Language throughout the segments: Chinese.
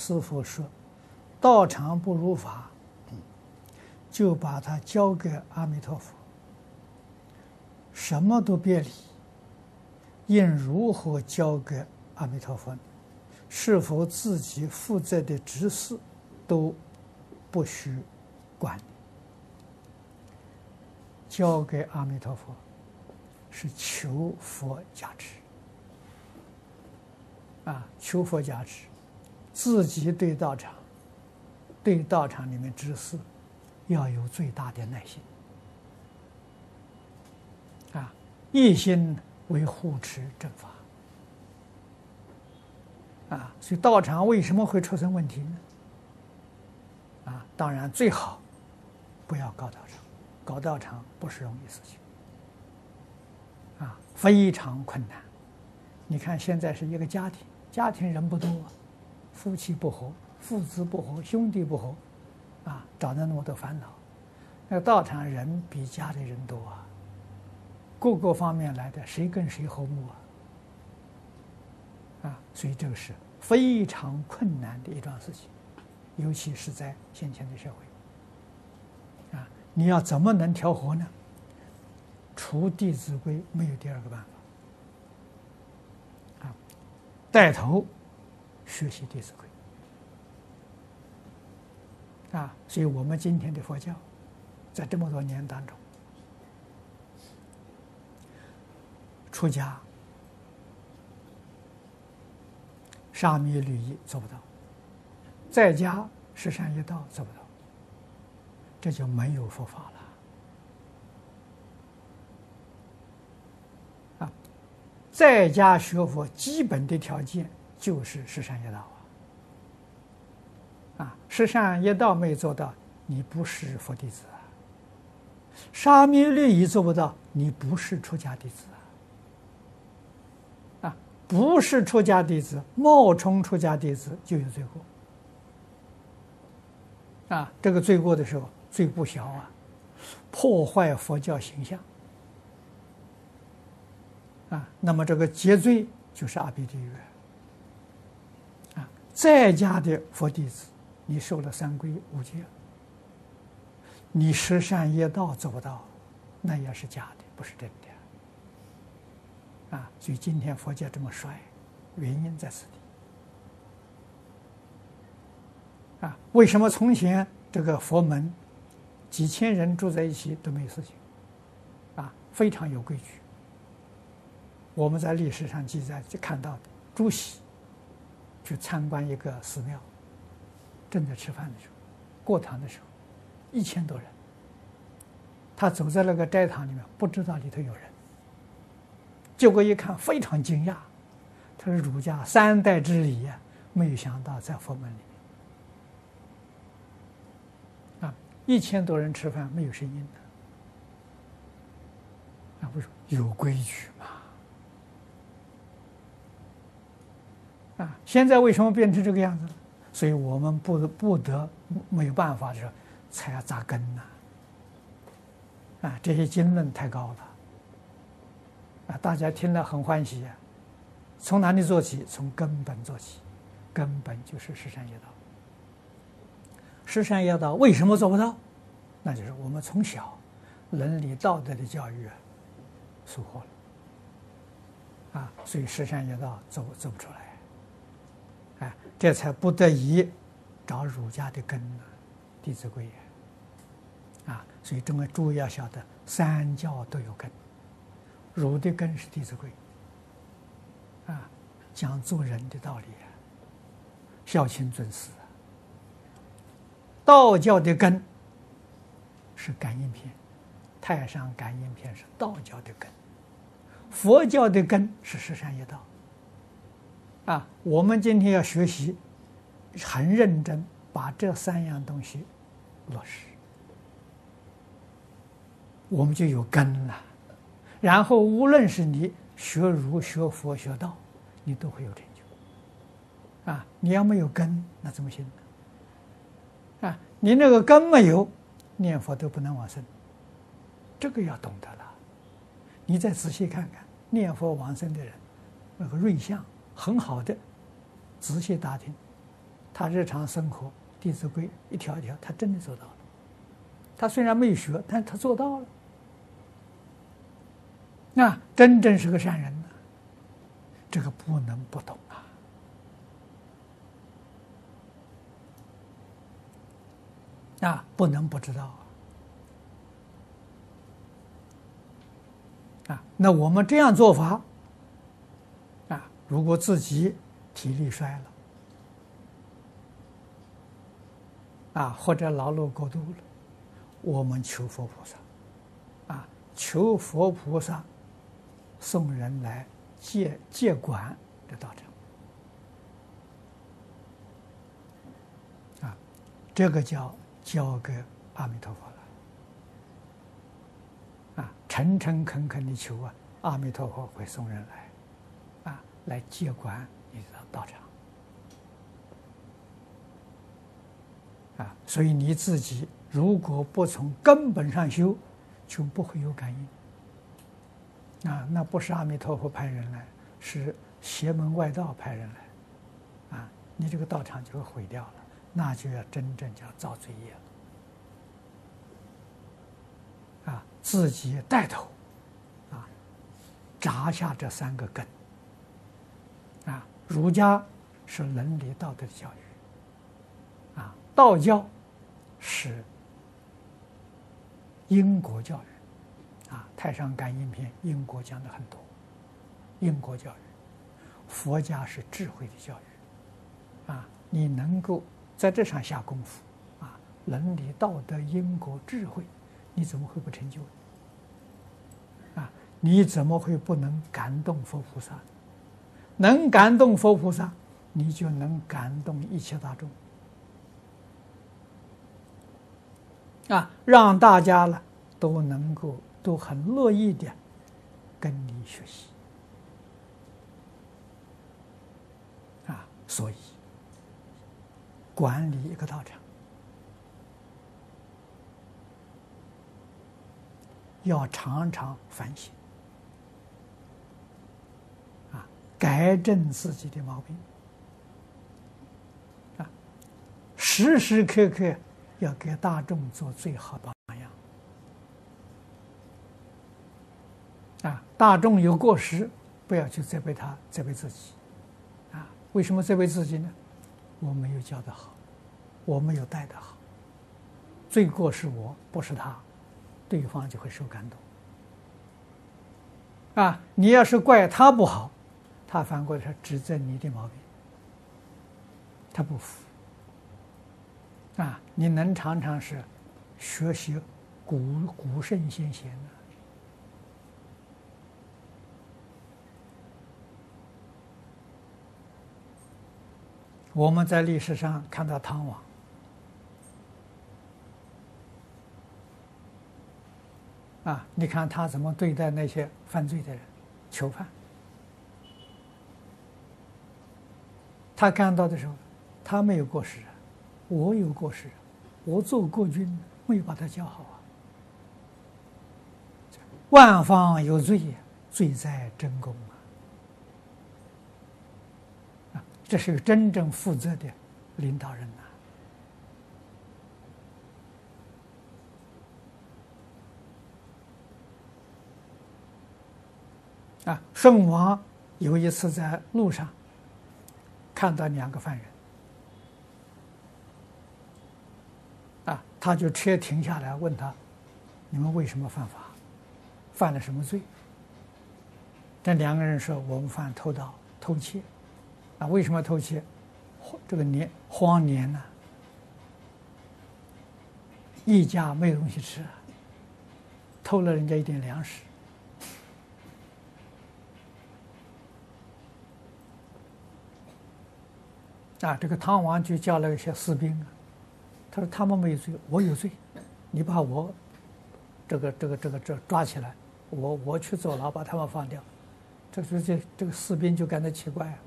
师傅说，道场不如法，就把它交给阿弥陀佛，什么都别理，应如何交给阿弥陀佛？是否自己负责的执事都不许管？交给阿弥陀佛，是求佛加持啊，求佛加持，自己对道场、对道场里面执事要有最大的耐心啊，一心为护持正法啊，所以道场为什么会出现问题呢？啊，当然最好不要搞道场。搞道场不是容易事情，啊，非常困难。你看现在是一个家庭，家庭人不多，夫妻不和，父子不和，兄弟不和，啊，找到那么多烦恼。那道场人比家里人多啊，各个方面来的，谁跟谁和睦啊？啊，所以这个是非常困难的一桩事情，尤其是在现前的社会。啊你要怎么能调和呢？除《弟子规》没有第二个办法。啊，带头学习《弟子规》啊，所以我们今天的佛教，在这么多年当中，出家沙弥律仪做不到，在家十善业道做不到。这就没有佛法了啊！在家学佛基本的条件就是十善业道啊！啊，十善业道没做到，你不是佛弟子啊！沙弥律仪做不到，你不是出家弟子啊！啊，不是出家弟子，冒充出家弟子就有罪过啊！这个罪过的时候。罪不小啊！破坏佛教形象啊，那么这个结罪就是阿鼻地狱！在家的佛弟子，你受了三皈五戒，你十善业道做不到，那也是假的，不是真的啊！所以今天佛教这么衰，原因在此地啊！为什么从前这个佛门？几千人住在一起都没有事情，啊，非常有规矩。我们在历史上记载就看到的，朱熹去参观一个寺庙，正在吃饭的时候，过堂的时候，一千多人。他走在那个斋堂里面，不知道里头有人，结果一看非常惊讶，他说：“儒家三代之礼呀，没有想到在佛门里。”面，啊，一千多人吃饭没有声音的，啊，不是有规矩吗？啊，现在为什么变成这个样子了？所以我们不不得没有办法的时候，才要扎根呐。啊，这些经论太高了，啊，大家听了很欢喜呀。从哪里做起？从根本做起，根本就是十善业道。十善业道为什么做不到？那就是我们从小伦理道德的教育啊，疏忽了啊，所以十善业道走走不出来，这才不得已找儒家的根呢，《弟子规》啊，所以这么注意要晓得，三教都有根，儒的根是《弟子规》啊，讲做人的道理啊，孝亲尊师。道教的根是感应篇，太上感应篇是道教的根，佛教的根是十善业道。啊，我们今天要学习，很认真把这三样东西落实，我们就有根了。然后，无论是你学儒、学佛、学道，你都会有成就。啊，你要没有根，那怎么行？啊，你那个根没有，念佛都不能往生。这个要懂得了。你再仔细看看，念佛往生的人，那个瑞相很好的，仔细打听，他日常生活《弟子规》一条一条，他真的做到了。他虽然没学，但他做到了。那真正是个善人呢，这个不能不懂啊！啊，不能不知道啊！啊，那我们这样做法，如果自己体力衰了。啊，或者劳碌过度了，我们求佛菩萨，啊，求佛菩萨送人来接接管这道场，啊，这个叫交给阿弥陀佛了，啊，诚诚恳恳的求啊，阿弥陀佛会送人来，来接管你的道场。啊，所以你自己如果不从根本上修，就不会有感应。啊，那不是阿弥陀佛派人来，是邪门外道派人来，啊，你这个道场就会毁掉了，那就要真正叫造罪业了。啊，自己带头，啊，扎下这三个根。儒家是伦理道德的教育。啊道教是因果教育，啊，《太上感应篇》因果讲的很多，因果教育。佛家是智慧的教育，啊，你能够在这上下功夫，啊，伦理道德、因果、智慧，你怎么会不成就？啊，你怎么会不能感动佛菩萨？能感动佛菩萨，你就能感动一切大众。啊，让大家呢都能够都很乐意的跟你学习啊，所以管理一个道场要常常反省啊，改正自己的毛病啊，时时刻刻。要给大众做最好的榜样啊！大众有过失，不要去责备他，责备自己啊！为什么责备自己呢？我没有教得好，我没有带得好，罪过是我，不是他，对方就会受感动啊！你要是怪他不好，他反过来指责你的毛病，他不服。啊，你能常常是学习古古圣先贤呢？我们在历史上看到汤王啊，你看他怎么对待那些犯罪的人、囚犯？他干到的时候，他没有过失。我有过失，我做国君没有把他教好啊！万方有罪，罪在真公啊！啊，这是真正负责的领导人呐！啊，圣王有一次在路上看到两个犯人。啊他就车停下来问他：“你们为什么犯法？犯了什么罪？”这两个人说：“我们犯偷盗、偷窃。啊，为什么偷窃？这个年荒年呢，一家没有东西吃，偷了人家一点粮食。啊，这个汤王就叫了一些士兵。”他说：“他们没有罪，我有罪。你把我这个、这个、这个、这抓起来，我我去坐牢，把他们放掉。这时这这个士兵就感到奇怪啊，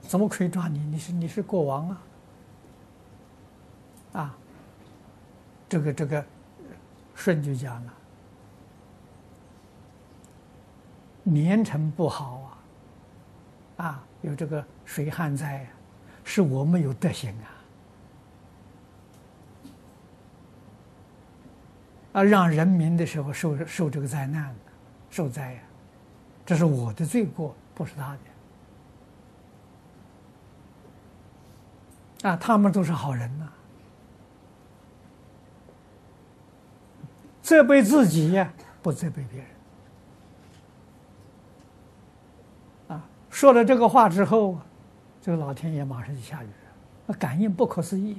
怎么可以抓你？你是你是国王啊！啊，这个这个舜就讲了，年成不好啊，啊，有这个水旱灾，是我们有德行啊，啊，让人民的时候受受这个灾难，受灾呀，这是我的罪过，不是他的，啊，他们都是好人呐，责备自己呀，不责备别人。说了这个话之后，这个老天爷马上就下雨了，那感应不可思议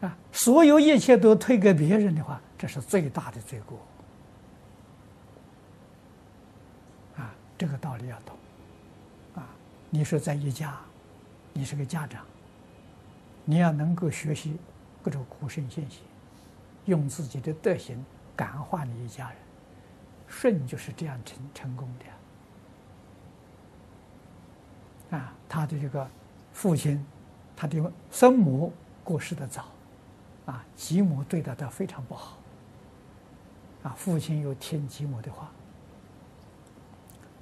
啊！啊，所有一切都推给别人的话，这是最大的罪过啊！这个道理要懂啊！你说在一家，你是个家长，你要能够学习各种古圣先贤，用自己的德行感化你一家人。舜就是这样成成功的啊！他的这个父亲，他的生母过世的早，啊，继母对待他非常不好，啊，父亲又听继母的话，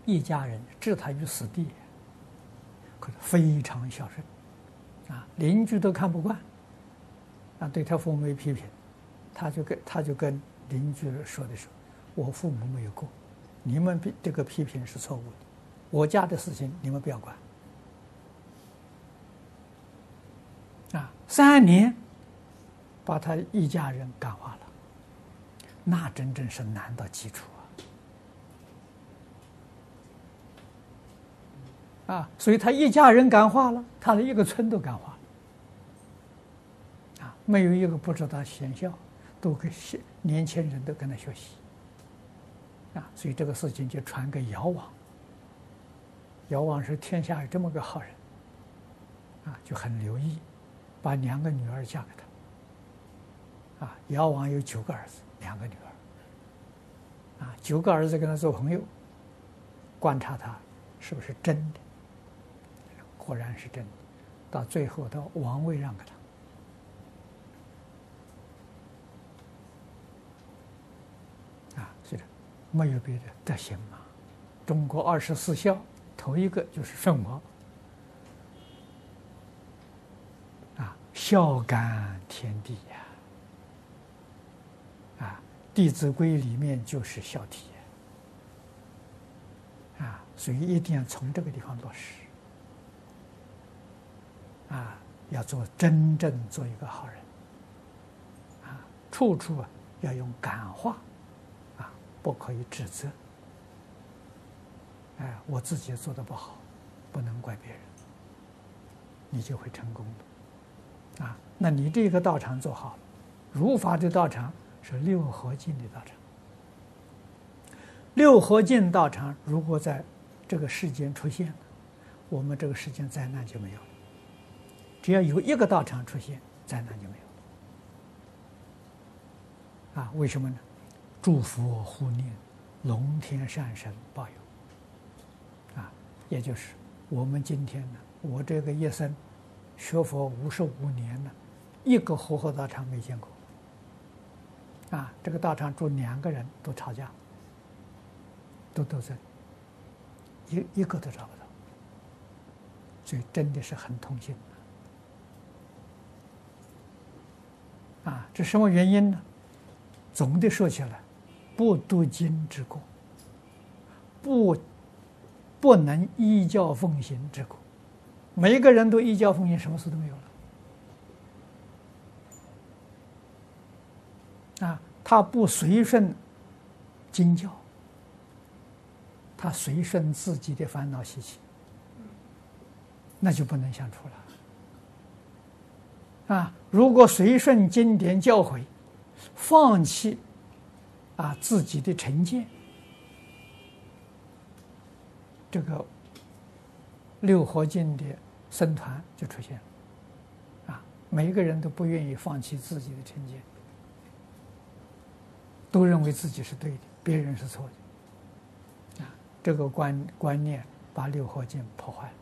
一家人置他于死地，可是非常孝顺，啊，邻居都看不惯，啊，对他父母没批评，他就跟他就跟邻居说的时候。我父母没有过，你们这个批评是错误的。我家的事情你们不要管。啊，三年把他一家人感化了，那真正是难到极处啊！啊，所以他一家人感化了，他的一个村都感化了。啊，没有一个不知道贤孝，都跟年轻人都跟他学习。啊，所以这个事情就传给尧王。尧王是天下有这么个好人，啊，就很留意，把两个女儿嫁给他。啊，尧王有九个儿子，两个女儿。啊，九个儿子跟他做朋友，观察他是不是真的，果然是真的。到最后，到王位让给他。啊，是的。没有别的德行嘛？中国二十四孝，头一个就是圣王啊，孝感天地呀！啊，《弟子规》里面就是孝悌啊，所以一定要从这个地方落实。啊，要做真正做一个好人。啊，处处啊要用感化。啊不可以指责，哎，我自己做的不好，不能怪别人，你就会成功的，啊，那你这个道场做好了，如法的道场是六合敬的道场，六合敬道场如果在这个世间出现了，我们这个世间灾难就没有了，只要有一个道场出现，灾难就没有了，啊，为什么呢？诸佛护念，龙天善神保佑，啊，也就是我们今天呢，我这个一生学佛五十五年了，一个和合道场没见过，啊，这个道场住两个人都吵架，都斗争，一一个都找不到，所以真的是很痛心啊，这什么原因呢？总的说起来。不读经之过，不不能依教奉行之过，每一个人都依教奉行，什么事都没有了。啊，他不随顺经教，他随顺自己的烦恼习气，那就不能相处了。啊，如果随顺经典教诲，放弃。啊，自己的成见，这个六合敬的僧团就出现了。啊，每一个人都不愿意放弃自己的成见，都认为自己是对的，别人是错的。啊，这个观观念把六合敬破坏了。